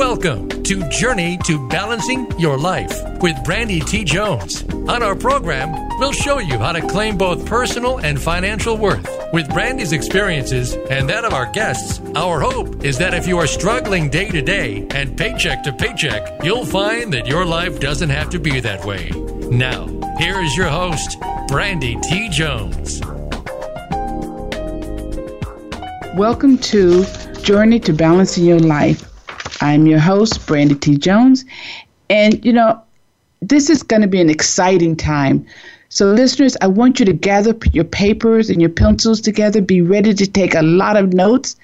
Welcome to Journey to Balancing Your Life with Brandy T. Jones. On our program, we'll show you how to claim both personal and financial worth. With Brandy's experiences and that of our guests, our hope is that if you are struggling day to day and paycheck to paycheck, you'll find that your life doesn't have to be that way. Now, here is your host, Brandy T. Jones. Welcome to Journey to Balancing Your Life. I'm your host, Brandy T. Jones. And, you know, this is going to be an exciting time. So, listeners, I want you to gather your papers and your pencils together. Be ready to take a lot of notes.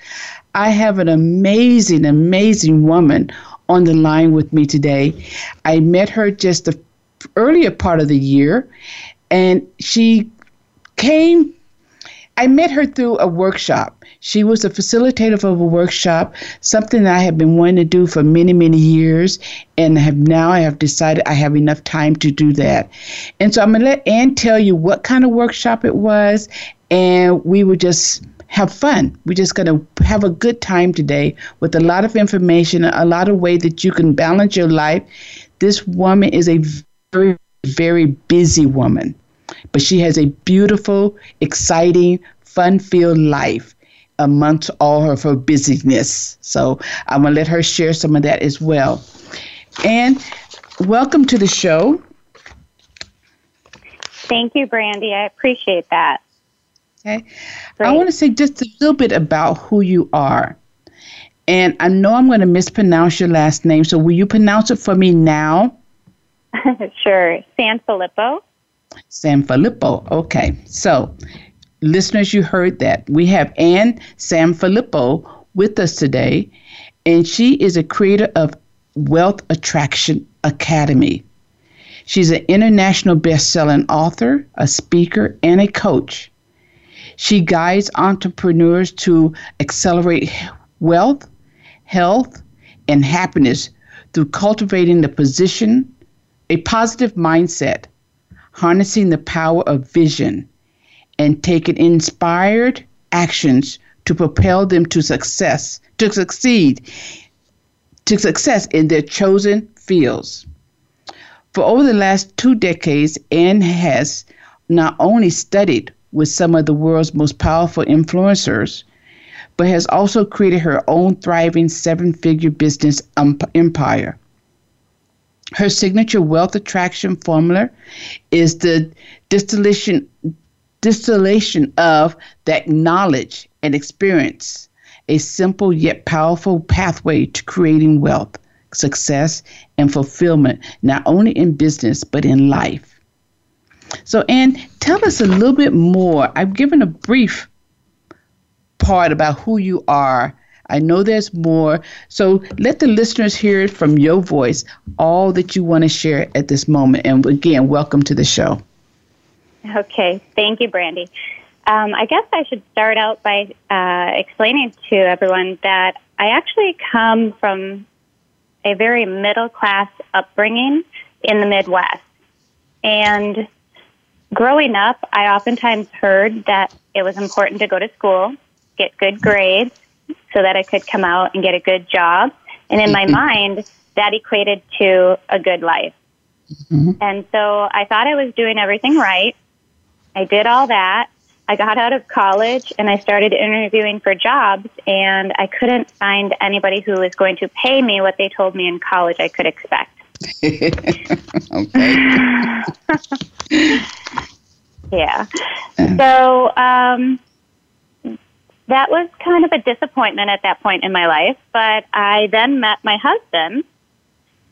I have an amazing, amazing woman on the line with me today. I met her just the earlier part of the year, and she came. I met her through a workshop she was a facilitator of a workshop, something that I have been wanting to do for many, many years, and have now I have decided I have enough time to do that. And so I'm gonna let Ann tell you what kind of workshop it was, and we would just have fun. We're just to have a good time today with a lot of information, a lot of ways that you can balance your life. This woman is a very, very busy woman, but she has a beautiful, exciting, fun filled life amongst all of her busyness. So I'm going to let her share some of that as well. And welcome to the show. Thank you, Brandy. I appreciate that. Okay. Great. I want to say just a little bit about who you are. And I know I'm going to mispronounce your last name, so will you pronounce it for me now? sure. Sanfilippo. San Filippo. San Filippo, okay. So listeners, you heard that. We have Ann Sanfilippo with us today, and she is a creator of Wealth Attraction Academy. She's an international best-selling author, a speaker, and a coach. She guides entrepreneurs to accelerate wealth, health, and happiness through cultivating the position, a positive mindset, harnessing the power of vision, and taking inspired actions to propel them to success, to succeed, to success in their chosen fields. For over the last two decades, Ann has not only studied with some of the world's most powerful influencers, but has also created her own thriving seven figure business um, empire. Her signature wealth attraction formula is the distillation distillation of that knowledge and experience, a simple yet powerful pathway to creating wealth, success, and fulfillment, not only in business, but in life. So, Ann, tell us a little bit more. I've given a brief part about who you are. I know there's more. So let the listeners hear from your voice, all that you want to share at this moment. And again, welcome to the show. Okay, thank you, Brandy. Um, I guess I should start out by uh, explaining to everyone that I actually come from a very middle class upbringing in the Midwest. And growing up, I oftentimes heard that it was important to go to school, get good grades, so that I could come out and get a good job. And in my mm-hmm. mind, that equated to a good life. Mm-hmm. And so I thought I was doing everything right. I did all that. I got out of college and I started interviewing for jobs, and I couldn't find anybody who was going to pay me what they told me in college I could expect. Okay. yeah. So um, that was kind of a disappointment at that point in my life, but I then met my husband,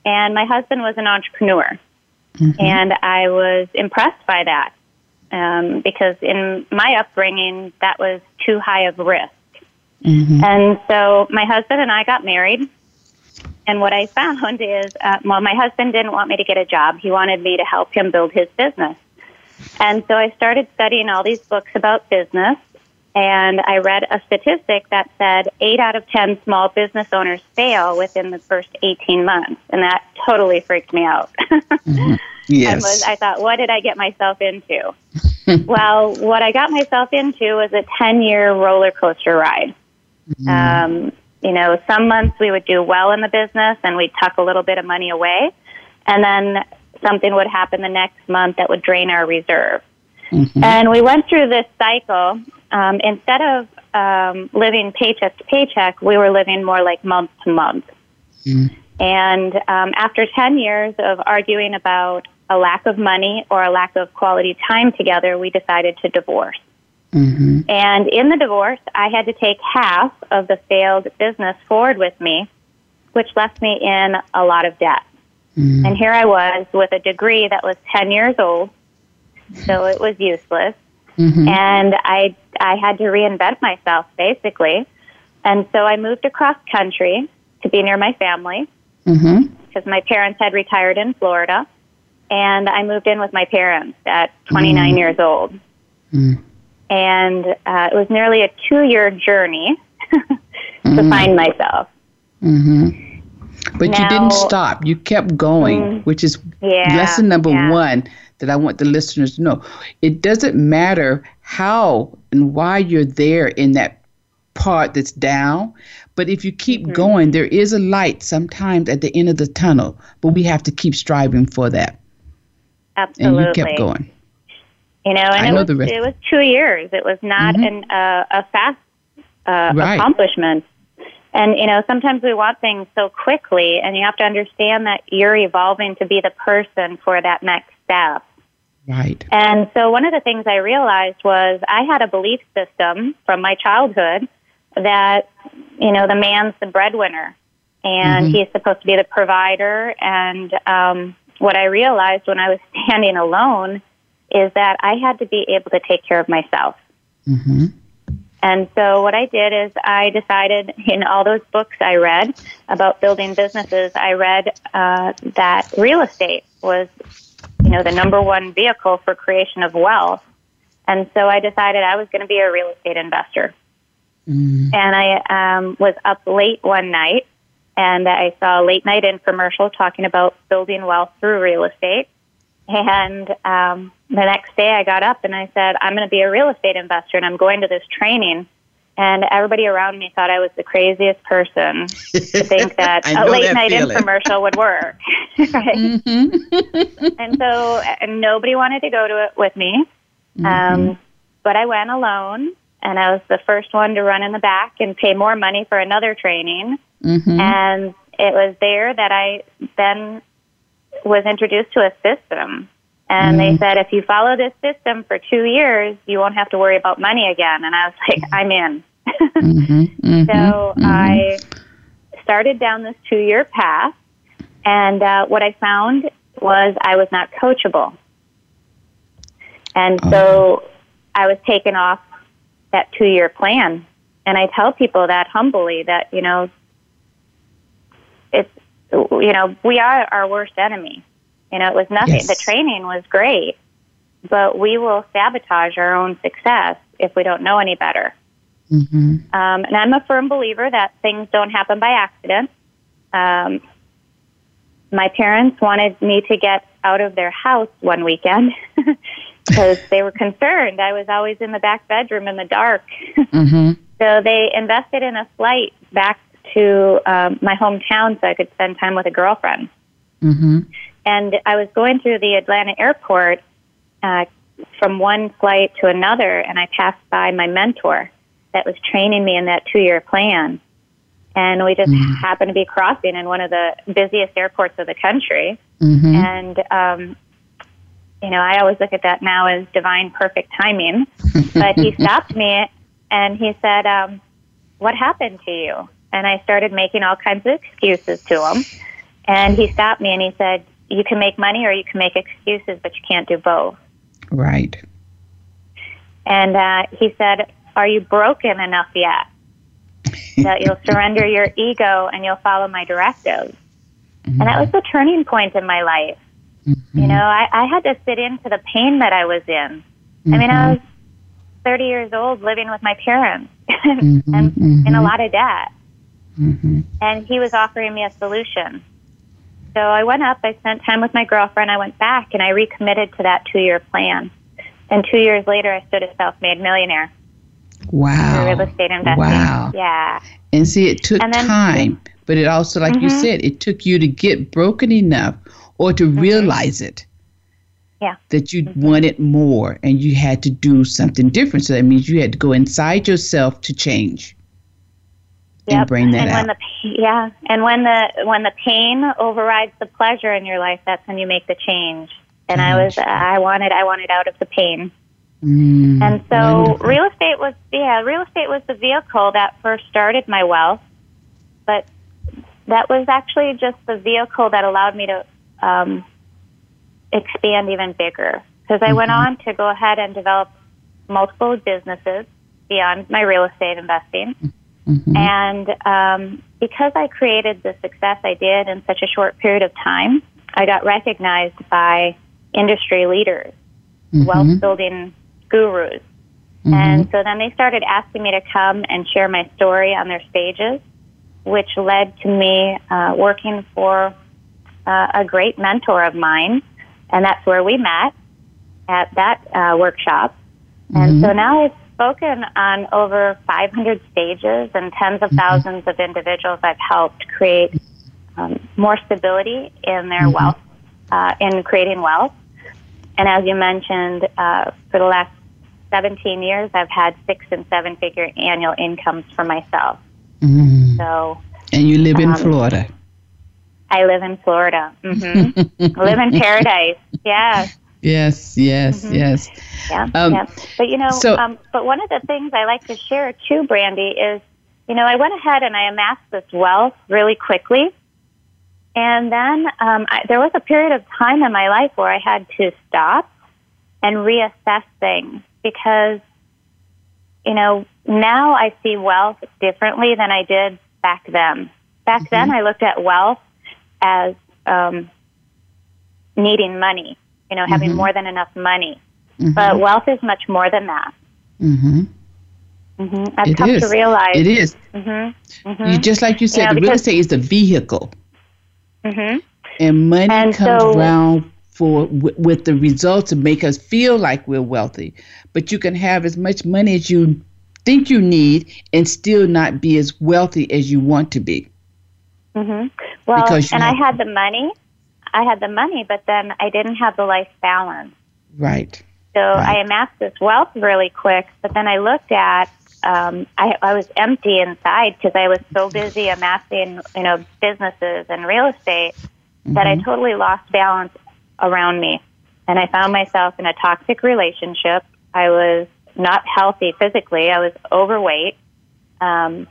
and my husband was an entrepreneur. Mm-hmm. And I was impressed by that um, because in my upbringing, that was too high of risk. Mm-hmm. And so my husband and I got married. And what I found is, uh, well, my husband didn't want me to get a job. He wanted me to help him build his business. And so I started studying all these books about business. And I read a statistic that said eight out of 10 small business owners fail within the first 18 months. And that totally freaked me out. mm-hmm. Yes. Was, I thought, what did I get myself into? well, what I got myself into was a 10 year roller coaster ride. Mm. Um, you know, some months we would do well in the business and we'd tuck a little bit of money away. And then something would happen the next month that would drain our reserve. Mm-hmm. And we went through this cycle. Um, instead of um, living paycheck to paycheck, we were living more like month to month. Mm. And um, after 10 years of arguing about a lack of money or a lack of quality time together, we decided to divorce. Mm-hmm. And in the divorce, I had to take half of the failed business forward with me, which left me in a lot of debt. Mm-hmm. And here I was with a degree that was 10 years old, so it was useless. Mm-hmm. And I, I had to reinvent myself, basically. And so I moved across country to be near my family mm-hmm. because my parents had retired in Florida. And I moved in with my parents at 29 mm-hmm. years old. Mm. And uh, it was nearly a two year journey to mm-hmm. find myself. Mm-hmm. But now, you didn't stop. You kept going, which is yeah, lesson number yeah. one that I want the listeners to know. It doesn't matter how and why you're there in that part that's down, but if you keep mm-hmm. going, there is a light sometimes at the end of the tunnel, but we have to keep striving for that. Absolutely. And you kept going. You know, and I it, know was, it was two years. It was not mm-hmm. an, uh, a fast uh, right. accomplishment. And, you know, sometimes we want things so quickly, and you have to understand that you're evolving to be the person for that next Right. And so one of the things I realized was I had a belief system from my childhood that, you know, the man's the breadwinner and mm-hmm. he's supposed to be the provider. And um, what I realized when I was standing alone is that I had to be able to take care of myself. Mm-hmm. And so what I did is I decided in all those books I read about building businesses, I read uh, that real estate was, you know, the number one vehicle for creation of wealth. And so I decided I was going to be a real estate investor. Mm. And I um, was up late one night and I saw a late night infomercial talking about building wealth through real estate. And um, the next day I got up and I said, I'm going to be a real estate investor and I'm going to this training. And everybody around me thought I was the craziest person to think that a late that night feeling. infomercial would work. right? Mm-hmm. and so and nobody wanted to go to it with me. Mm-hmm. Um, but I went alone and I was the first one to run in the back and pay more money for another training. Mm-hmm. And it was there that I then was introduced to a system. And mm-hmm. they said, if you follow this system for two years, you won't have to worry about money again. And I was like, I'm in. mm-hmm. Mm-hmm. So I started down this two year path. And uh, what I found was I was not coachable. And so oh. I was taken off that two year plan. And I tell people that humbly that, you know, it's you know, we are our worst enemy. You know, it was nothing. Yes. The training was great, but we will sabotage our own success if we don't know any better. Mm-hmm. Um, and I'm a firm believer that things don't happen by accident. Um, my parents wanted me to get out of their house one weekend because they were concerned. I was always in the back bedroom in the dark. Mm-hmm. so they invested in a flight back to um, my hometown so I could spend time with a girlfriend. Mm-hmm. And I was going through the Atlanta airport uh, from one flight to another, and I passed by my mentor that was training me in that two year plan. And we just mm-hmm. happened to be crossing in one of the busiest airports of the country. Mm-hmm. And, um, you know, I always look at that now as divine perfect timing. but he stopped me and he said, um, What happened to you? and I started making all kinds of excuses to him. And he stopped me and he said, "You can make money or you can make excuses, but you can't do both." Right. And uh, he said, "Are you broken enough yet that you'll surrender your ego and you'll follow my directives?" Mm-hmm. And that was the turning point in my life. Mm-hmm. You know, I, I had to sit into the pain that I was in. Mm-hmm. I mean, I mm-hmm. was 30 years old living with my parents and in a mm-hmm. lot of debt. Mm-hmm. And he was offering me a solution. So I went up, I spent time with my girlfriend, I went back, and I recommitted to that two year plan. And two years later, I stood a self made millionaire. Wow. Real estate investing. Wow. Yeah. And see, it took then- time, but it also, like you Mhm. said, it took you to get broken enough or to realize it. Mm-hmm. Yeah. That you wanted more and you had to do something different. So that means you had to go inside yourself to change Yep. bring that and out. when the yeah, and when the when the pain overrides the pleasure in your life, that's when you make the change. And I was I wanted I wanted out of the pain. Mm, And so wonderful. real estate was yeah, real estate was the vehicle that first started my wealth, but that was actually just the vehicle that allowed me to um, expand even bigger. Because I went on to go ahead and develop multiple businesses beyond my real estate investing. Mhm. And um, because I created the success I did in such a short period of time, I got recognized by industry leaders, Mhm. wealth building gurus. Mhm. And so then they started asking me to come and share my story on their stages, which led to me uh, working for uh, a great mentor of mine. And that's where we met at that uh, workshop. And so now I've spoken on over 500 stages and tens of thousands of individuals I've helped create um, more stability in their wealth, uh, in creating wealth. And as you mentioned, uh, for the last 17 years, I've had six and seven figure annual incomes for myself. Mhm. So And you live in um, Florida. I live in Florida. hmm live in paradise. Yeah. Yes, yes, yes. Yeah, Um, yeah. But you know, so- um, but one of the things I like to share too, Brandy, is you know I went ahead and I amassed this wealth really quickly, and then um, I, there was a period of time in my life where I had to stop and reassess things because you know now I see wealth differently than I did back then. Back then, I looked at wealth as um, needing money. You know, having more than enough money. But wealth is much more than that. Mm-hmm. hmm I've It come is. to realize. It is. hmm You just like you said, Yeah, the real estate is the vehicle, hmm and money And comes so- around for w- with the results to make us feel like we're wealthy. But you can have as much money as you think you need and still not be as wealthy as you want to be. hmm Well, you and I had the money. I had the money, but then I didn't have the life balance. Right. So Right. I amassed this wealth really quick, but then I looked at, um, I, I was empty inside because I was so busy amassing, you know, businesses and real estate that I totally lost balance around me. And I found myself in a toxic relationship. I was not healthy physically. I was overweight um,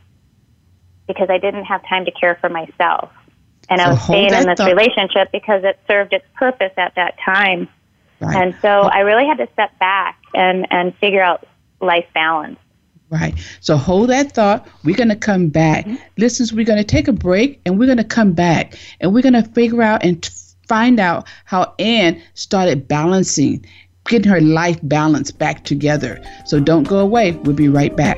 because I didn't have time to care for myself. And So I was staying in this thought. relationship because it served its purpose at that time. Right. And so I really had to step back and, and figure out life balance. Right. So hold that thought. We're going to come back. Mm-hmm. Listeners, we're going to take a break and we're going to come back and we're going to figure out and t- find out how Ann started balancing, getting her life balance back together. So don't go away. We'll be right back.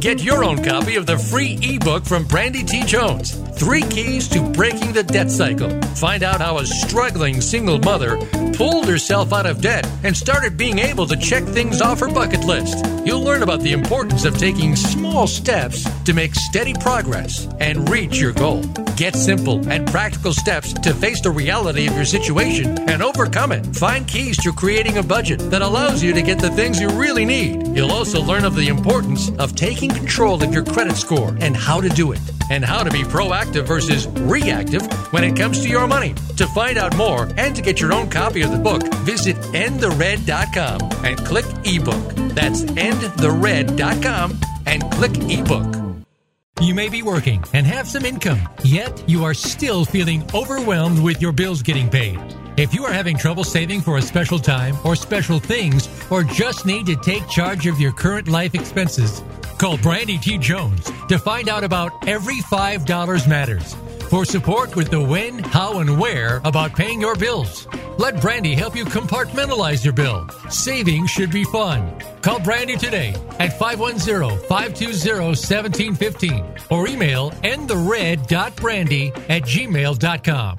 Get your own copy of the free ebook from Brandy T. Jones Three Keys to Breaking the Debt Cycle. Find out how a struggling single mother pulled herself out of debt and started being able to check things off her bucket list. You'll learn about the importance of taking small steps to make steady progress and reach your goal. Get simple and practical steps to face the reality of your situation and overcome it. Find keys to creating a budget that allows you to get the things you really need. You'll also learn of the importance of taking control of your credit score and how to do it, and how to be proactive versus reactive when it comes to your money. To find out more and to get your own copy of the book, visit endthered.com and click ebook. That's endthered.com and click ebook. You may be working and have some income, yet you are still feeling overwhelmed with your bills getting paid. If you are having trouble saving for a special time or special things, or just need to take charge of your current life expenses, call Brandy T. Jones to find out about Every $5 Matters. for support with the when, how, and where about paying your bills. Let Brandy help you compartmentalize your bill. Saving should be fun. Call Brandy today at 510-520-1715 or email endthered.brandy at gmail.com.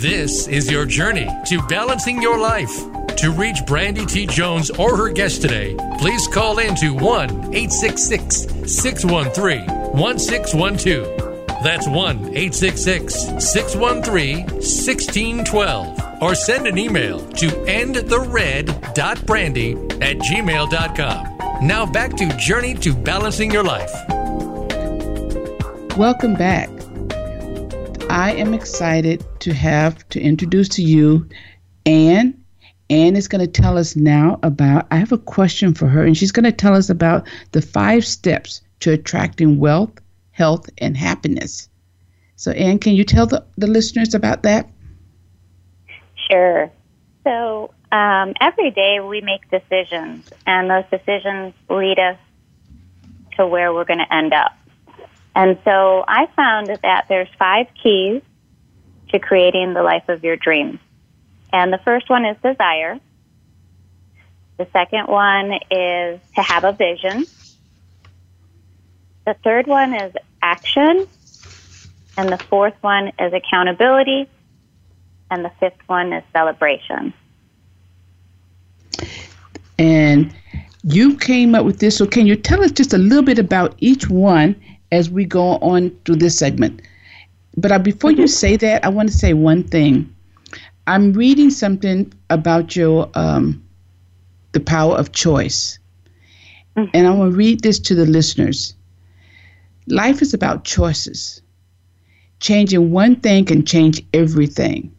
This is your journey to balancing your life. To reach Brandy T. Jones or her guest today, please call in to 1 866 613 1612. That's 1 866 613 1612. Or send an email to endthered.brandy at gmail.com. Now back to Journey to Balancing Your Life. Welcome back. I am excited to have to introduce to you Ann. Ann is going to tell us now about. I have a question for her, and she's going to tell us about the five steps to attracting wealth, health, and happiness. So, Ann, can you tell the, the listeners about that? Sure. So, um, every day we make decisions, and those decisions lead us to where we're going to end up. And so I found that there's five keys to creating the life of your dreams. And the first one is desire. The second one is to have a vision. The third one is action. And the fourth one is accountability. And the fifth one is celebration. And you came up with this, so can you tell us just a little bit about each one as we go on through this segment. But uh, before you say that, I want to say one thing. I'm reading something about your um, the power of choice, mm-hmm. and I want to read this to the listeners. Life is about choices. Changing one thing can change everything.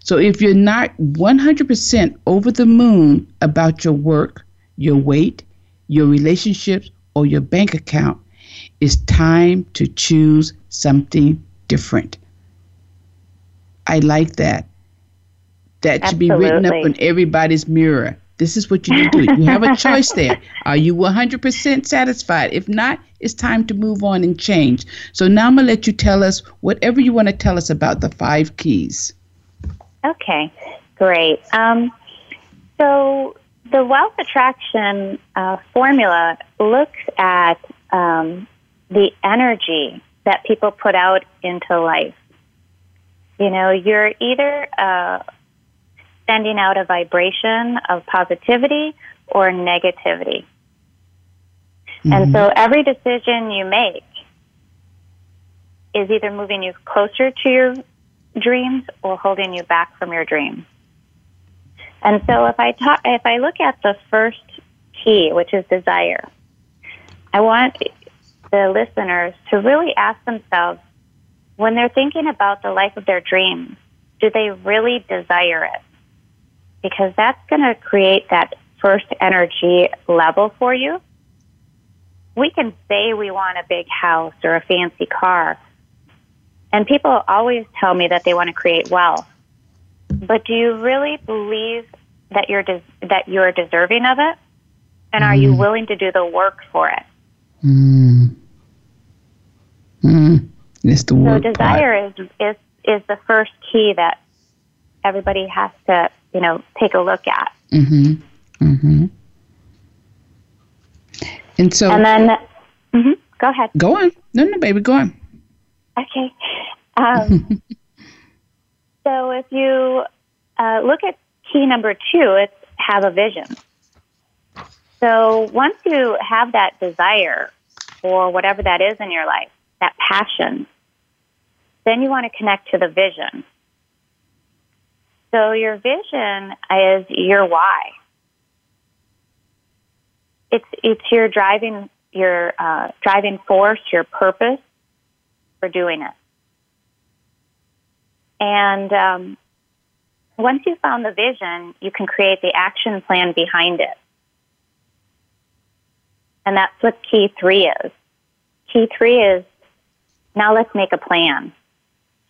So if you're not 100% over the moon about your work, your weight, your relationships, or your bank account, it's time to choose something different. I like that. That should be written up on everybody's mirror. This is what you need to do. You have a choice there. Are you 100% satisfied? If not, it's time to move on and change. So now I'm going to let you tell us whatever you want to tell us about the five keys. Okay, great. Um, so the wealth attraction uh, formula looks at um, the energy that people put out into life. You know, you're either uh, sending out a vibration of positivity or negativity. Mm-hmm. And so every decision you make is either moving you closer to your dreams or holding you back from your dreams. And so if I talk, if I look at the first key, which is desire, I want the listeners to really ask themselves when they're thinking about the life of their dreams, do they really desire it? Because that's going to create that first energy level for you. We can say we want a big house or a fancy car, and people always tell me that they want to create wealth. But do you really believe that you're des- that you're deserving of it? And are you mm. willing to do the work for it? Mm. Mm. It's the so desire is is is the first key that everybody has to you know take a look at. Mm-hmm. Mm-hmm. And so and then mm-hmm, go ahead. Go on. No, no, baby, go on. Okay. Um, so if you uh, look at key number two, it's have a vision. So once you have that desire for whatever that is in your life, that passion, then you want to connect to the vision. So your vision is your why. It's it's your driving your uh, driving force, your purpose, for doing it. And um, once you found the vision, you can create the action plan behind it. And that's what key three is. Key three is now let's make a plan.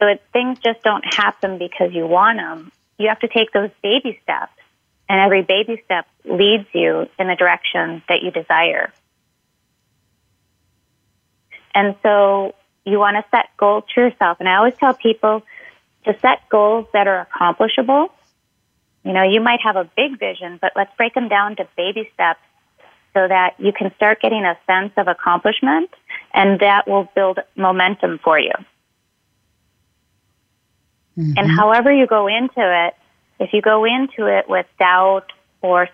So things just don't happen because you want them. You have to take those baby steps, and every baby step leads you in the direction that you desire. And so you want to set goals to yourself. And I always tell people to set goals that are accomplishable. You know, you might have a big vision, but let's break them down to baby steps so that you can start getting a sense of accomplishment and that will build momentum for you. Mm-hmm. And however you go into it, if you go into it with doubt or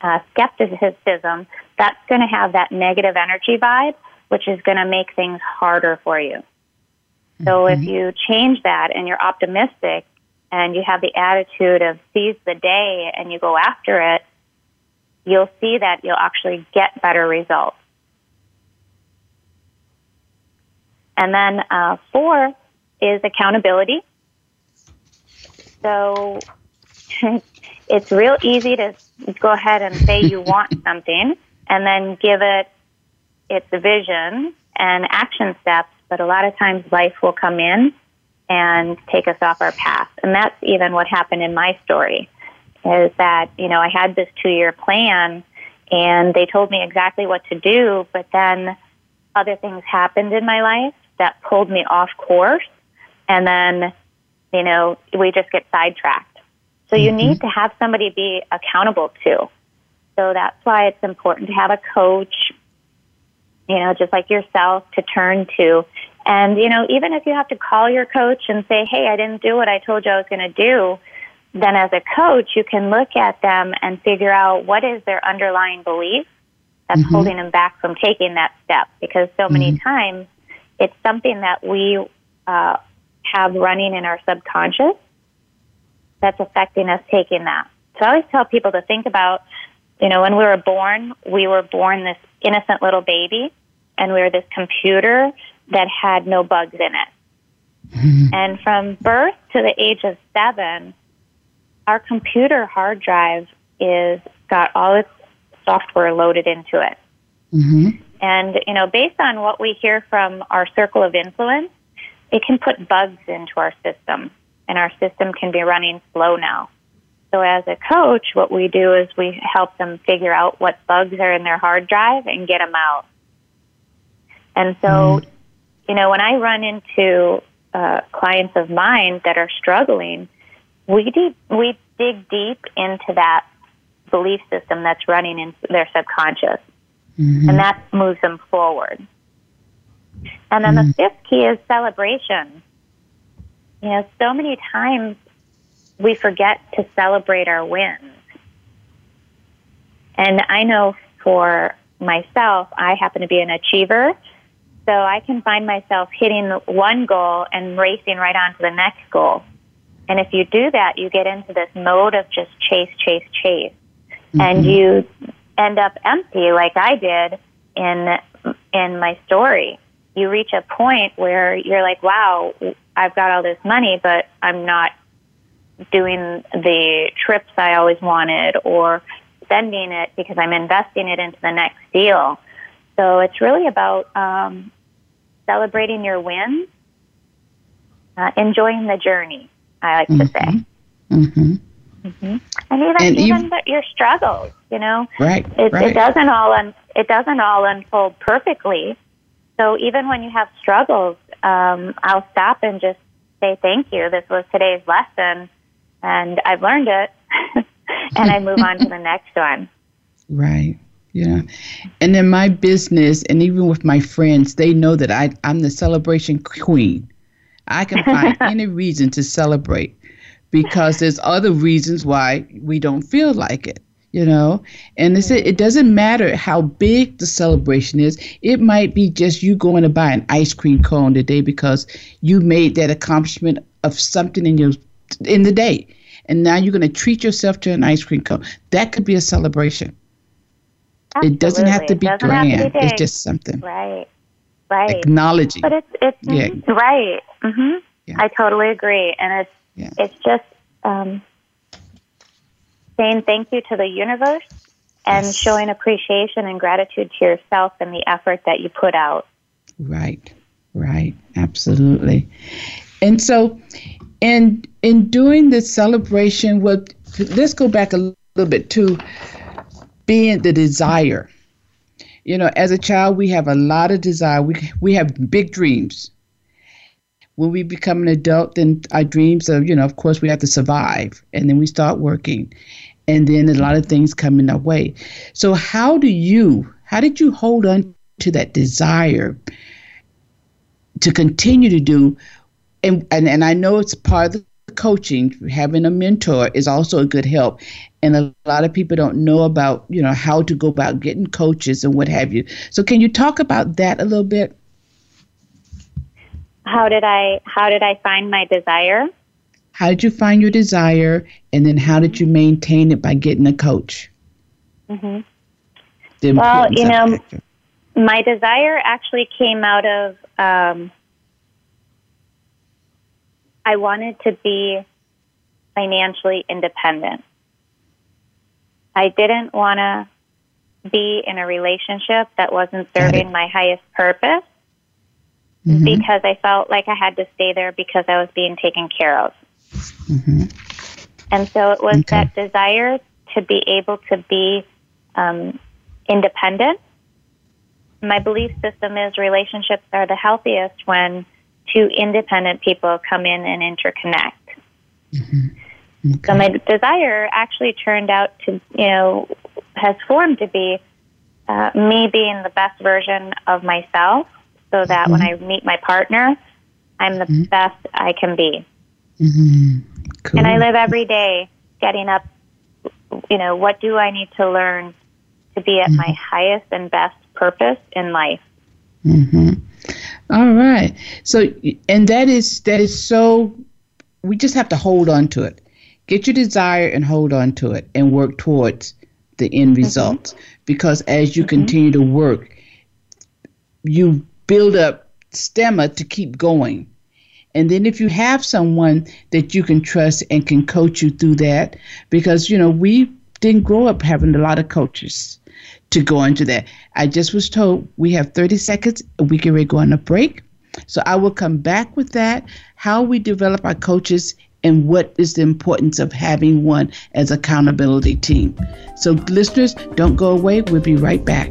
uh, skepticism, that's going to have that negative energy vibe, which is going to make things harder for you. Mm-hmm. So if you change that and you're optimistic and you have the attitude of seize the day and you go after it, you'll see that you'll actually get better results. And then uh, four is accountability. So it's real easy to go ahead and say you want something and then give it its vision and action steps, but a lot of times life will come in and take us off our path. And that's even what happened in my story is that, you know, I had this two year plan and they told me exactly what to do, but then other things happened in my life that pulled me off course. And then, you know, we just get sidetracked. So you mm-hmm. need to have somebody be accountable to. So that's why it's important to have a coach, you know, just like yourself to turn to. And, you know, even if you have to call your coach and say, hey, I didn't do what I told you I was going to do, then as a coach, you can look at them and figure out what is their underlying belief that's mm-hmm. holding them back from taking that step. Because so many mm-hmm. times it's something that we uh, have running in our subconscious that's affecting us taking that. So I always tell people to think about, you know, when we were born, we were born this innocent little baby, and we were this computer that had no bugs in it. Mm-hmm. And from birth to the age of seven, our computer hard drive is got all its software loaded into it. Mm-hmm. And, you know, based on what we hear from our circle of influence, it can put bugs into our system, and our system can be running slow now. So, as a coach, what we do is we help them figure out what bugs are in their hard drive and get them out. And so, mm. you know, when I run into uh, clients of mine that are struggling, we deep, we dig deep into that belief system that's running in their subconscious mm-hmm. and that moves them forward. And then mm-hmm. the fifth key is celebration. You know, so many times we forget to celebrate our wins. And I know for myself, I happen to be an achiever. So I can find myself hitting one goal and racing right on to the next goal. And if you do that, you get into this mode of just chase, chase, chase. Mm-hmm. And you end up empty like I did in in my story. You reach a point where you're like, "Wow, I've got all this money, but I'm not doing the trips I always wanted or spending it because I'm investing it into the next deal." So it's really about um, celebrating your wins, uh, enjoying the journey. I like mm-hmm. to say. Mm-hmm. Mm-hmm. And even and even the, your struggles, you know, right, it, right. it doesn't all un, it doesn't all unfold perfectly. So even when you have struggles, um, I'll stop and just say thank you. This was today's lesson, and I've learned it, and I move on to the next one. Right. Yeah. And in my business, and even with my friends, they know that I, I'm the celebration queen. I can find any reason to celebrate because there's other reasons why we don't feel like it you know? And it's, it doesn't matter how big the celebration is. It might be just you going to buy an ice cream cone today because you made that accomplishment of something in your in the day. And now you're going to treat yourself to an ice cream cone. That could be a celebration. Absolutely. it doesn't have to be grand. It's just something. Right right. acknowledging. But it's it's Yeah. right. hmm Yeah. I totally agree, and it's Yeah. it's just um, saying thank you to the universe and Yes. showing appreciation and gratitude to yourself and the effort that you put out. Right, right, absolutely. And so, in in doing the celebration, what let's go back a little bit to being the desire. You know, as a child, we have a lot of desire. We we have big dreams. When we become an adult, then our dreams are, you know, of course, we have to survive, and then we start working, and then a lot of things come in our way. So, how do you? How did you hold on to that desire to continue to do and, and and I know it's part of the coaching having a mentor is also a good help. And a lot of people don't know about you know how to go about getting coaches and what have you. So can you talk about that a little bit? How did I how did I find my desire? how did you find your desire? And then how did you maintain it by getting a coach? Hmm Well, you know. My desire actually came out of um, I wanted to be financially independent. I didn't want to be in a relationship that wasn't serving my highest purpose Mhm, because I felt like I had to stay there because I was being taken care of. mhm. And so it was Okay. that desire to be able to be um, independent. My belief system is relationships are the healthiest when two independent people come in and interconnect. Mm-hmm. So my desire actually turned out to, you know, has formed to be uh, me being the best version of myself so that when mm-hmm. I meet my partner, I'm the mm-hmm. best I can be. Cool. And I live every day getting up, you know, what do I need to learn to be at my highest and best purpose in life? All right. So, and that is that is so. We just have to hold on to it. Get your desire and hold on to it, and work towards the end mm-hmm. result. Because as you mm-hmm. continue to work, you build up stamina to keep going. And then if you have someone that you can trust and can coach you through that, because you know we didn't grow up having a lot of coaches to go into that. I just was told we have 30 seconds. And we can go on a break. So I will come back with that, how we develop our coaches and what is the importance of having one as accountability team. So listeners, don't go away. We'll be right back.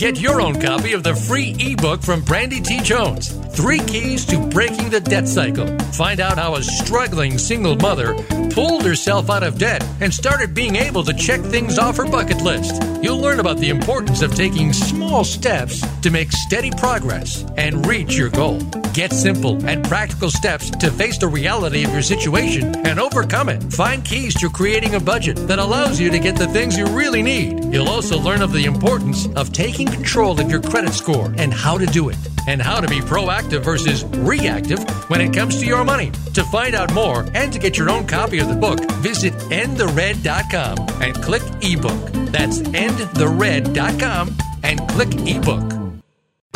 Get your own copy of the free ebook from Brandy T. Jones Three Keys to Breaking the Debt Cycle. Find out how a struggling single mother pulled herself out of debt and started being able to check things off her bucket list. You'll learn about the importance of taking small steps to make steady progress and reach your goal. Get simple and practical steps to face the reality of your situation and overcome it. Find keys to creating a budget that allows you to get the things you really need. You'll also learn of the importance of taking control of your credit score and how to do it, and how to be proactive versus reactive when it comes to your money. To find out more and to get your own copy of the book, visit endthered.com and click ebook. That's endthered.com and click ebook.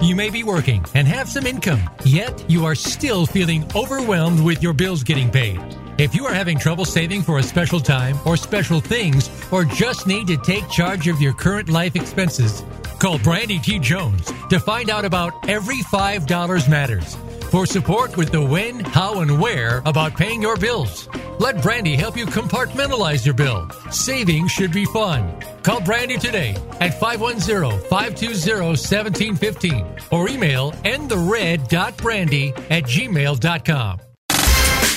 You may be working and have some income, yet you are still feeling overwhelmed with your bills getting paid. If you are having trouble saving for a special time or special things, or just need to take charge of your current life expenses, call Brandy T. Jones to find out about Every $5 Matters for support with the when, how, and where about paying your bills. Let Brandy help you compartmentalize your bill. Saving should be fun. Call Brandy today at 510-520-1715 or email endthered.brandy at gmail.com.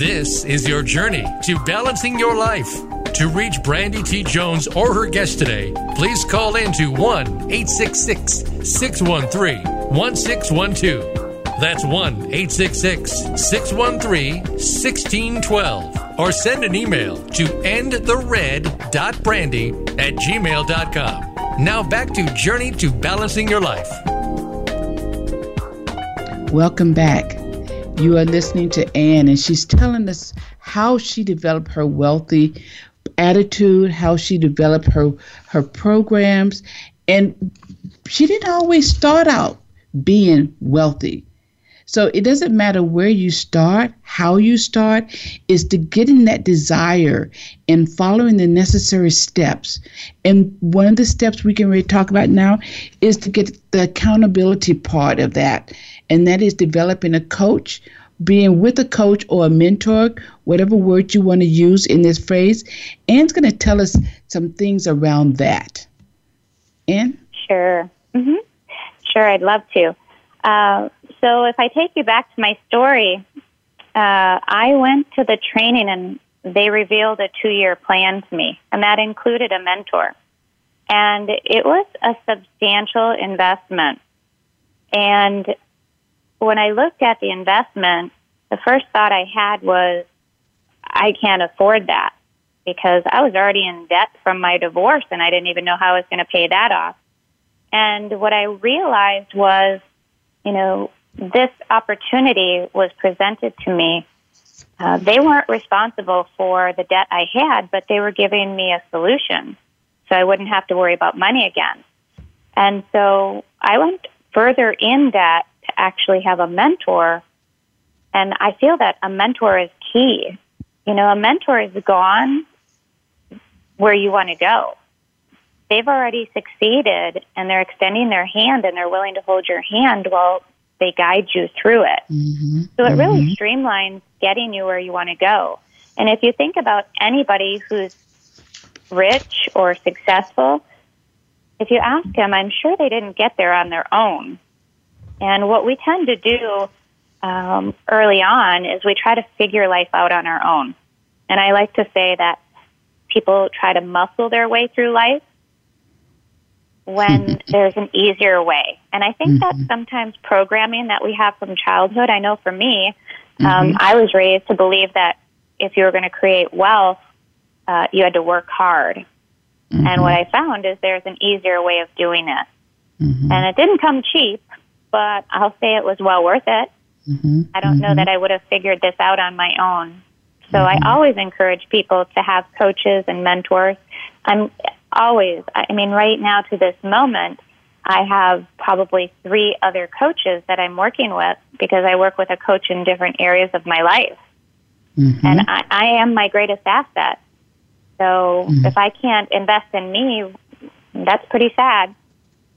This is your journey to balancing your life. To reach Brandy T. Jones or her guest today, please call in to 1 866 613 1612. That's 1 866 613 1612. Or send an email to endthered.brandy at gmail.com. Now back to Journey to Balancing Your Life. Welcome back. You are listening to Ann, and she's telling us how she developed her wealthy attitude, how she developed her her programs, and she didn't always start out being wealthy. So it doesn't matter where you start, how you start, is to getting that desire and following the necessary steps. And one of the steps we can really talk about now is to get the accountability part of that and that is developing a coach, being with a coach or a mentor, whatever word you want to use in this phrase. Ann's going to tell us some things around that. Ann? Sure. Mm-hmm. Sure, I'd love to. Uh, so if I take you back to my story, uh, I went to the training and they revealed a two year plan to me, and that included a mentor. And it was a substantial investment. And when I looked at the investment, the first thought I had was, I can't afford that because I was already in debt from my divorce and I didn't even know how I was going to pay that off. And what I realized was, you know, this opportunity was presented to me. Uh, they weren't responsible for the debt I had, but they were giving me a solution so I wouldn't have to worry about money again. And so I went further in debt actually have a mentor. And I feel that a mentor is key. You know, a mentor is gone where you want to go. They've already succeeded and they're extending their hand and they're willing to hold your hand while they guide you through it. Mm-hmm. So it really mm-hmm. streamlines getting you where you want to go. And if you think about anybody who's rich or successful, if you ask them, I'm sure they didn't get there on their own. And what we tend to do um, early on is we try to figure life out on our own. And I like to say that people try to muscle their way through life when there's an easier way. And I think mm-hmm. that's sometimes programming that we have from childhood. I know for me, um, mm-hmm. I was raised to believe that if you were going to create wealth, uh, you had to work hard. Mm-hmm. And what I found is there's an easier way of doing it. Mm-hmm. And it didn't come cheap but I'll say it was well worth it. Mm-hmm. I don't mm-hmm. know that I would have figured this out on my own. So mm-hmm. I always encourage people to have coaches and mentors. I'm always, I mean, right now to this moment, I have probably three other coaches that I'm working with because I work with a coach in different areas of my life. Mm-hmm. And I, I am my greatest asset. So mm-hmm. if I can't invest in me, that's pretty sad.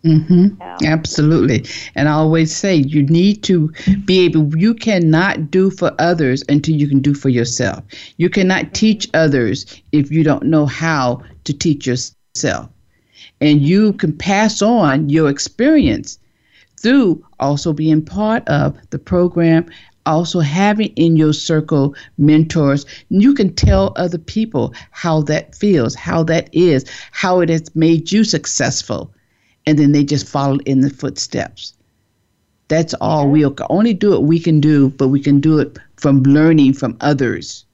Mm-hmm. Absolutely. And I always say you need to be able, you cannot do for others until you can do for yourself. You cannot teach others if you don't know how to teach yourself. And you can pass on your experience through also being part of the program, also having in your circle mentors. You can tell other people how that feels, how that is, how it has made you successful and then they just follow in the footsteps. That's all. We'll only do what we can do, but we can do it from learning from others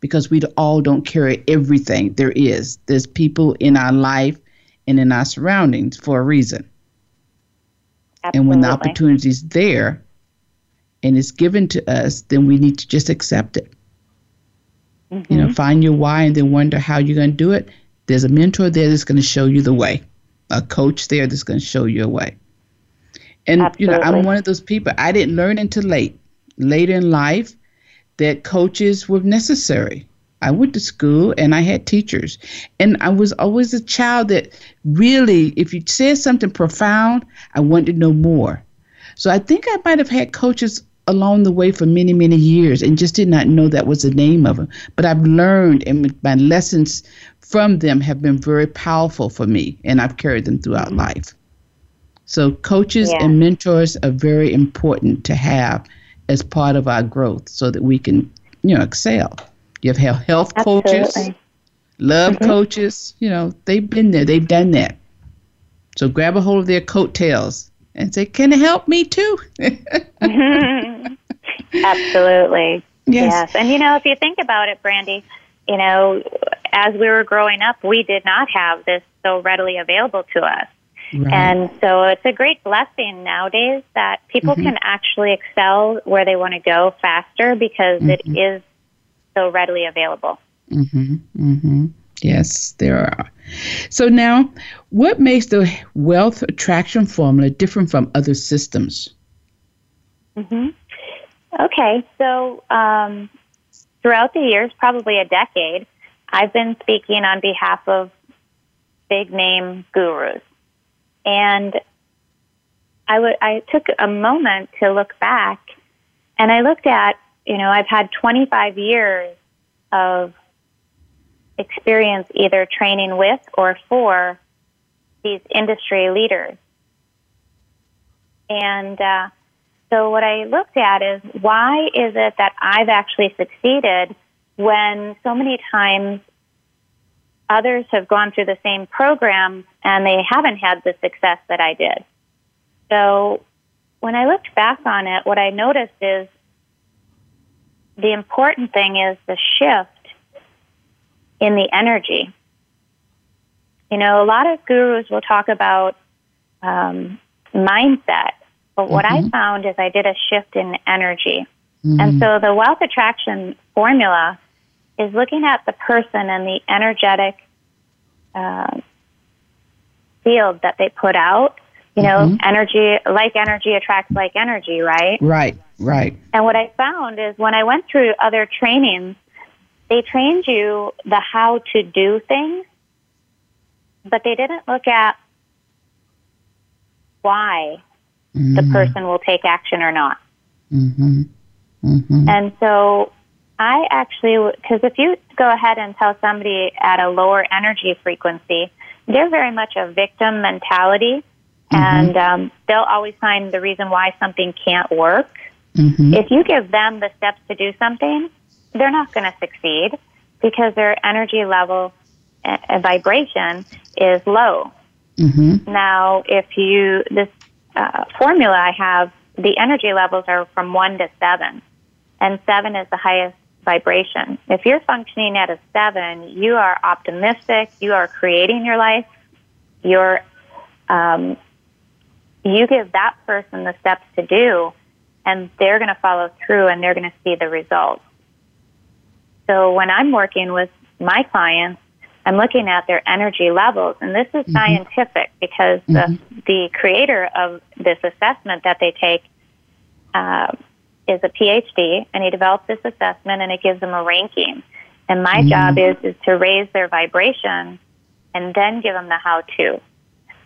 because we all don't carry everything there is. There's people in our life and in our surroundings for a reason. Absolutely. And when the opportunity is there and it's given to us, then we need to just accept it. Mm-hmm. You know, find your why and then wonder how you're going to do it. There's a mentor there that's going to show you the way a coach there that's going to show you a way. And Absolutely. you know, I'm one of those people. I didn't learn until late. later in life that coaches were necessary. I went to school and I had teachers. And I was always a child that really, if you said something profound, I wanted to know more. So I think I might have had coaches along the way for many, many years and just did not know that was the name of them. But I've learned, and my lessons from them have been very powerful for me, and I've carried them throughout mm-hmm. life. So, coaches yeah. and mentors are very important to have as part of our growth so that we can, you know, excel. You have health Absolutely. coaches, love mm-hmm. coaches, you know, they've been there, they've done that. So, grab a hold of their coattails and say, Can it help me too? Absolutely. Yes. yes. And, you know, if you think about it, Brandy, you know, as we were growing up, we did not have this so readily available to us. Right. And so it's a great blessing nowadays that people mm-hmm. can actually excel where they want to go faster because mm-hmm. it is so readily available. Mm-hmm. Mm-hmm. Yes, there are. So now, what makes the wealth attraction formula different from other systems? Mm-hmm. Okay, so um, throughout the years, probably a decade, I've been speaking on behalf of big name gurus. And I, w- I took a moment to look back and I looked at, you know, I've had 25 years of experience either training with or for these industry leaders. And uh, so what I looked at is why is it that I've actually succeeded when so many times others have gone through the same program and they haven't had the success that I did. So when I looked back on it, what I noticed is the important thing is the shift in the energy. You know, a lot of gurus will talk about um, mindset, but what mm-hmm. I found is I did a shift in energy. Mm-hmm. And so the wealth attraction formula is looking at the person and the energetic uh, field that they put out. You know, mm-hmm. energy, like energy attracts like energy, right? Right, right. And what I found is when I went through other trainings, they trained you the how to do things, but they didn't look at why mm-hmm. the person will take action or not. Mm-hmm. Mm-hmm. And so I actually, because if you go ahead and tell somebody at a lower energy frequency, they're very much a victim mentality, mm-hmm. and um, they'll always find the reason why something can't work. Mm-hmm. If you give them the steps to do something, they're not going to succeed because their energy level and vibration is low. Mm-hmm. Now, if you, this uh, formula I have, the energy levels are from one to seven, and seven is the highest vibration. If you're functioning at a seven, you are optimistic, you are creating your life, you're, um, you give that person the steps to do, and they're going to follow through and they're going to see the results. So when I'm working with my clients, I'm looking at their energy levels, and this is mm-hmm. scientific because mm-hmm. the the creator of this assessment that they take uh, is a PhD, and he developed this assessment, and it gives them a ranking. And my mm-hmm. job is is to raise their vibration, and then give them the how to.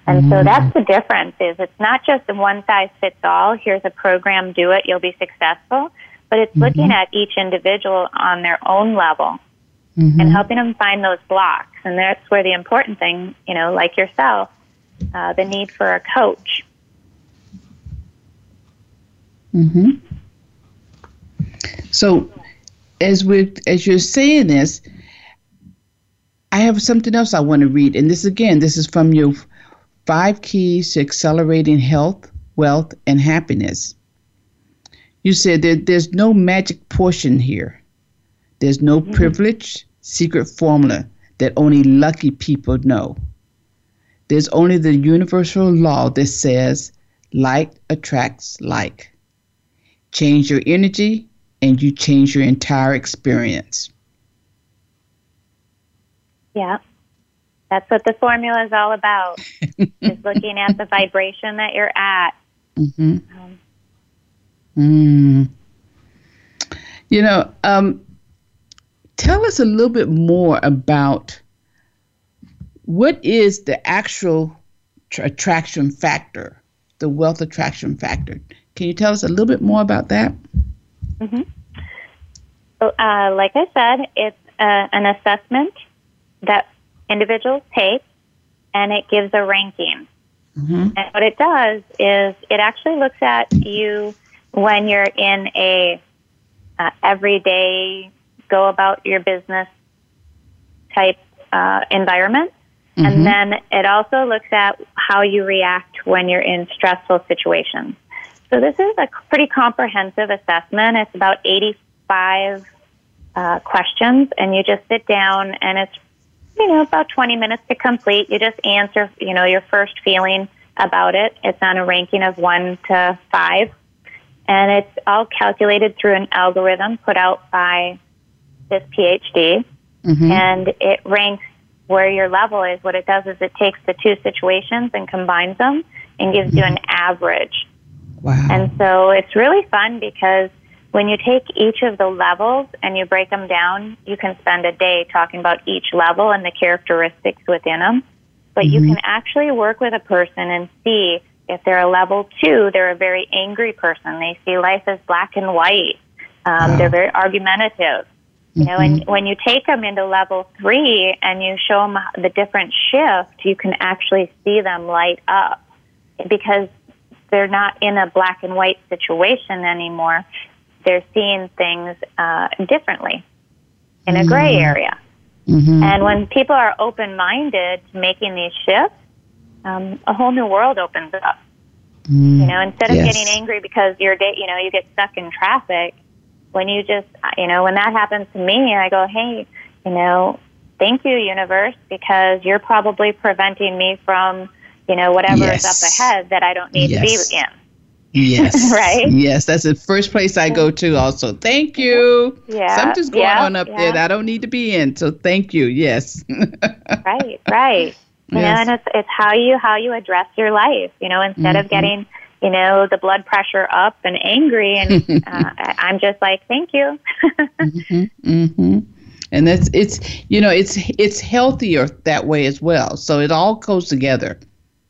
And so mm-hmm. that's the difference. Is it's not just a one size fits all. Here's a program, do it, you'll be successful but it's mm-hmm. looking at each individual on their own level mm-hmm. and helping them find those blocks. And that's where the important thing, you know, like yourself, uh, the need for a coach. Mm-hmm. So, as we as you're saying this, I have something else I want to read, and this again, this is from your five keys to accelerating health, wealth, and happiness. You said that there's no magic portion here. There's no mm-hmm. privilege, secret formula that only lucky people know. There's only the universal law that says like attracts like. Change your energy and you change your entire experience. Yeah. That's what the formula is all about. is looking at the vibration that you're at. Mm-hmm. Um, Mm. You know, um, tell us a little bit more about what is the actual tra- attraction factor, the wealth attraction factor. Can you tell us a little bit more about that? Mm-hmm. So, uh, like I said, it's uh, an assessment that individuals take, and it gives a ranking. Mm-hmm. And what it does is it actually looks at you when you're in a uh, everyday go about your business type uh, environment. Mm-hmm. And then it also looks at how you react when you're in stressful situations. So this is a pretty comprehensive assessment. It's about 85 uh, questions, and you just sit down, and it's you know about 20 minutes to complete. You just answer you know your first feeling about it. It's on a ranking of one to five, and it's all calculated through an algorithm put out by this PhD, mm-hmm. and it ranks where your level is. What it does is it takes the two situations and combines them and gives mm-hmm. you an average. Wow. And so it's really fun because when you take each of the levels and you break them down, you can spend a day talking about each level and the characteristics within them. But mm-hmm. you can actually work with a person and see if they're a level two, they're a very angry person. They see life as black and white. Um, wow. They're very argumentative. You know, and mm-hmm. when you take them into level three and you show them the different shift, you can actually see them light up because they're not in a black and white situation anymore. They're seeing things uh, differently in a gray mm-hmm. area. Mm-hmm. And when people are open minded to making these shifts, um, a whole new world opens up. Mm, you know, instead of yes. getting angry because your day, you know, you get stuck in traffic, when you just, you know, when that happens to me, I go, hey, you know, thank you, universe, because you're probably preventing me from, you know, whatever yes. is up ahead that I don't need yes. to be in. Yes. right? Yes, that's the first place I go to also. Thank you. Yeah. Something's going yeah, on up yeah. there that I don't need to be in. So thank you. Yes. right, right. You yes. know, and it's it's how you how you address your life, you know, instead mm-hmm. of getting you know, the blood pressure up and angry. And uh, I'm just like, thank you. mm-hmm, mm-hmm. And that's it's you know it's it's healthier that way as well. So it all goes together.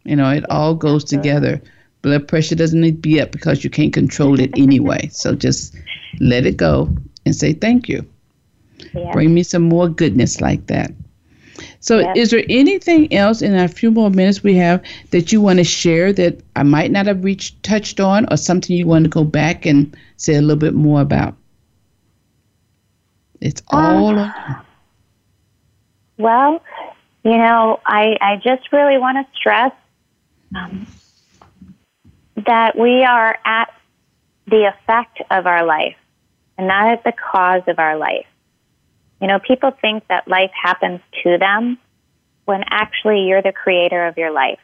You know, it all goes together. Blood pressure doesn't need to be up because you can't control it anyway. so just let it go and say thank you. Yeah. Bring me some more goodness like that. So, yes. is there anything else in a few more minutes we have that you want to share that I might not have reached touched on, or something you want to go back and say a little bit more about? It's all um, Well, you know, I I just really want to stress um, that we are at the effect of our life, and not at the cause of our life. You know, people think that life happens to them when actually you're the creator of your life.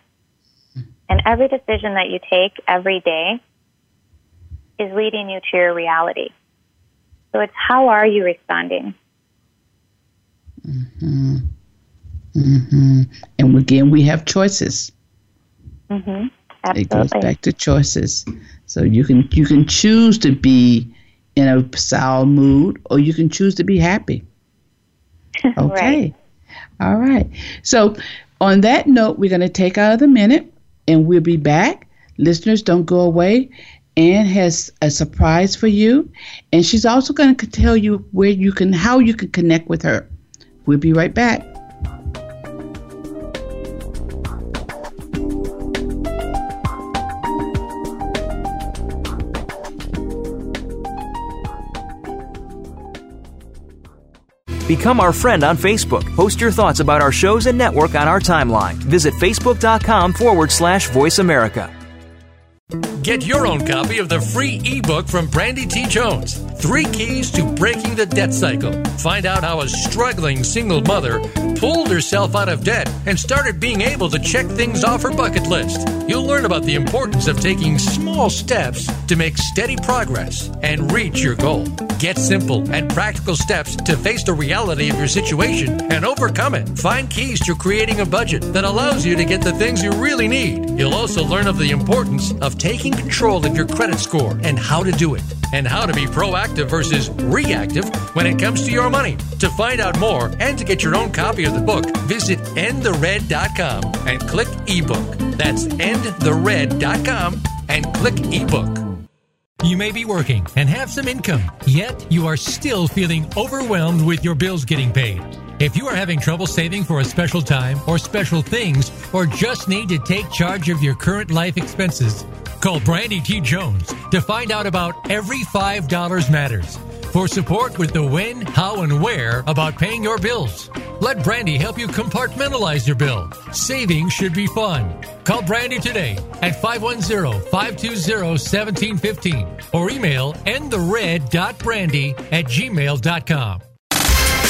And every decision that you take every day is leading you to your reality. So it's how are you responding? Mm-hmm. Mm-hmm. And again, we have choices. Mm-hmm. Absolutely. It goes back to choices. So you can you can choose to be in a sour mood, or you can choose to be happy. Okay. right. All right. So, on that note, we're going to take another minute and we'll be back. Listeners, don't go away. Ann has a surprise for you, and she's also going to tell you where you can, how you can connect with her. We'll be right back. Become our friend on Facebook. Post your thoughts about our shows and network on our timeline. Visit facebook.com forward slash voice America. Get your own copy of the free ebook from Brandy T. Jones Three Keys to Breaking the Debt Cycle. Find out how a struggling single mother pulled herself out of debt and started being able to check things off her bucket list. You'll learn about the importance of taking small steps to make steady progress and reach your goal. Get simple and practical steps to face the reality of your situation and overcome it. Find keys to creating a budget that allows you to get the things you really need. You'll also learn of the importance of taking control of your credit score and how to do it and how to be proactive versus reactive when it comes to your money. To find out more and to get your own copy of the book, visit endthered.com and click ebook. That's endthered.com and click ebook. You may be working and have some income, yet you are still feeling overwhelmed with your bills getting paid. If you are having trouble saving for a special time or special things, or just need to take charge of your current life expenses, call Brandy T. Jones to find out about Every $5 Matters for support with the when, how, and where about paying your bills. Let Brandy help you compartmentalize your bill. Saving should be fun. Call Brandy today at 510-520-1715 or email endthered.brandy at gmail.com.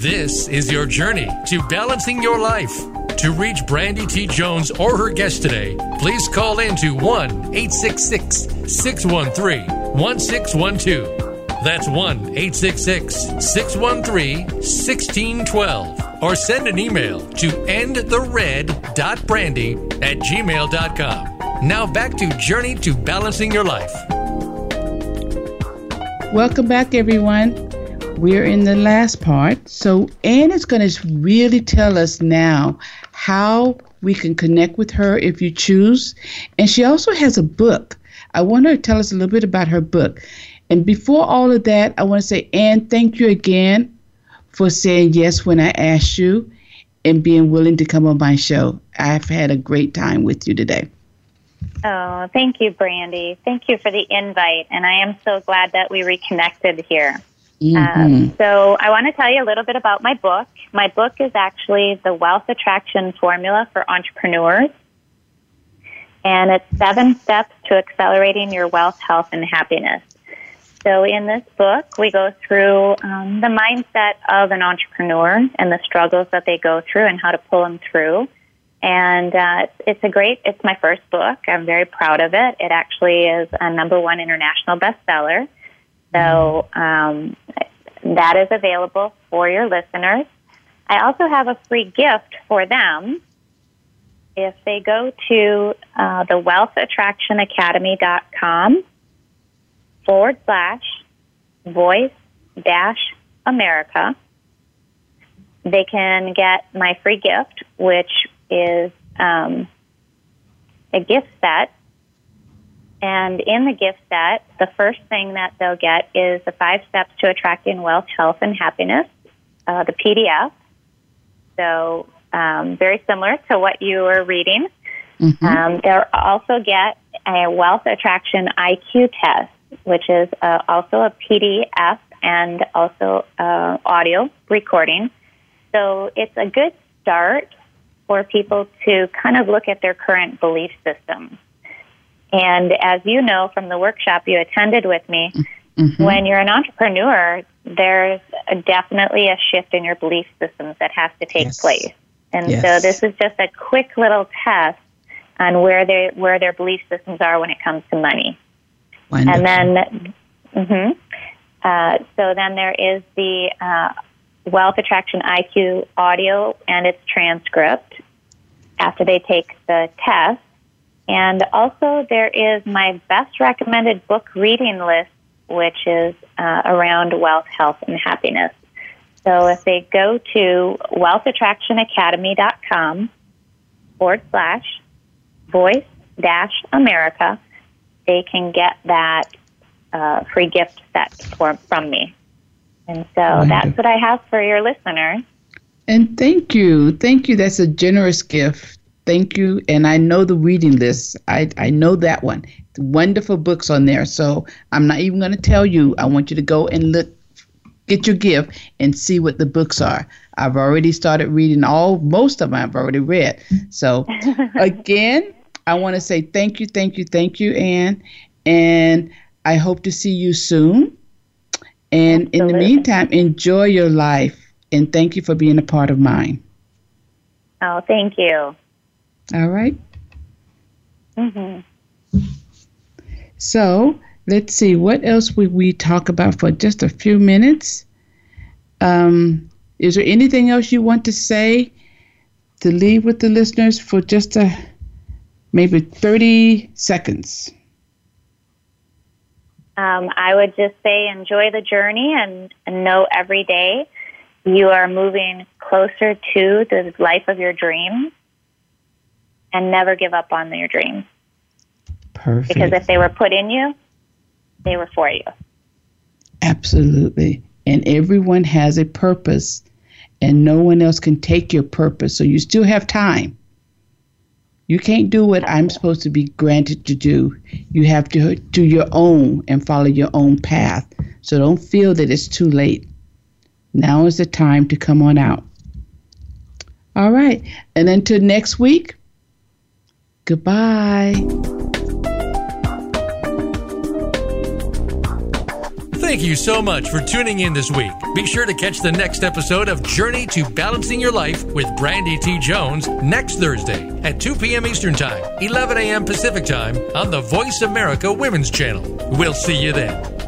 This is your journey to balancing your life. To reach Brandy T. Jones or her guest today, please call in to 1 866 613 1612. That's 1 866 613 1612. Or send an email to endthered.brandy at gmail.com. Now back to Journey to Balancing Your Life. Welcome back, everyone. We're in the last part. So, Ann is going to really tell us now how we can connect with her if you choose. And she also has a book. I want her to tell us a little bit about her book. And before all of that, I want to say, Ann, thank you again for saying yes when I asked you and being willing to come on my show. I've had a great time with you today. Oh, thank you, Brandy. Thank you for the invite. And I am so glad that we reconnected here. Mm-hmm. Um, so, I want to tell you a little bit about my book. My book is actually the Wealth Attraction Formula for Entrepreneurs. And it's seven steps to accelerating your wealth, health, and happiness. So, in this book, we go through um, the mindset of an entrepreneur and the struggles that they go through and how to pull them through. And uh, it's, it's a great, it's my first book. I'm very proud of it. It actually is a number one international bestseller. So um, that is available for your listeners. I also have a free gift for them. If they go to uh, the wealthattractionacademy.com forward slash voice dash America, they can get my free gift, which is um, a gift set and in the gift set, the first thing that they'll get is the five steps to attracting wealth, health, and happiness, uh, the PDF. So, um, very similar to what you were reading. Mm-hmm. Um, they'll also get a wealth attraction IQ test, which is uh, also a PDF and also uh, audio recording. So, it's a good start for people to kind of look at their current belief system and as you know from the workshop you attended with me, mm-hmm. when you're an entrepreneur, there's a, definitely a shift in your belief systems that has to take yes. place. And yes. so this is just a quick little test on where they where their belief systems are when it comes to money. Wonderful. And then, mm-hmm, uh, so then there is the uh, Wealth Attraction IQ audio and its transcript after they take the test. And also, there is my best recommended book reading list, which is uh, around wealth, health, and happiness. So if they go to wealthattractionacademy.com forward slash voice dash America, they can get that uh, free gift set for, from me. And so Wonderful. that's what I have for your listeners. And thank you. Thank you. That's a generous gift. Thank you. And I know the reading list. I, I know that one. Wonderful books on there. So I'm not even going to tell you. I want you to go and look, get your gift and see what the books are. I've already started reading all, most of them I've already read. So again, I want to say thank you, thank you, thank you, Ann. And I hope to see you soon. And Absolutely. in the meantime, enjoy your life and thank you for being a part of mine. Oh, thank you. All right. Mm-hmm. So let's see, what else would we talk about for just a few minutes? Um, is there anything else you want to say to leave with the listeners for just a maybe 30 seconds? Um, I would just say enjoy the journey and, and know every day you are moving closer to the life of your dreams and never give up on your dreams. Perfect. Because if they were put in you, they were for you. Absolutely. And everyone has a purpose, and no one else can take your purpose. So you still have time. You can't do what I'm supposed to be granted to do. You have to do your own and follow your own path. So don't feel that it's too late. Now is the time to come on out. All right. And until next week, goodbye. Thank you so much for tuning in this week. Be sure to catch the next episode of Journey to Balancing Your Life with Brandy T. Jones next Thursday at 2 p.m. Eastern Time, 11 a.m. Pacific Time on the Voice America Women's Channel. We'll see you then.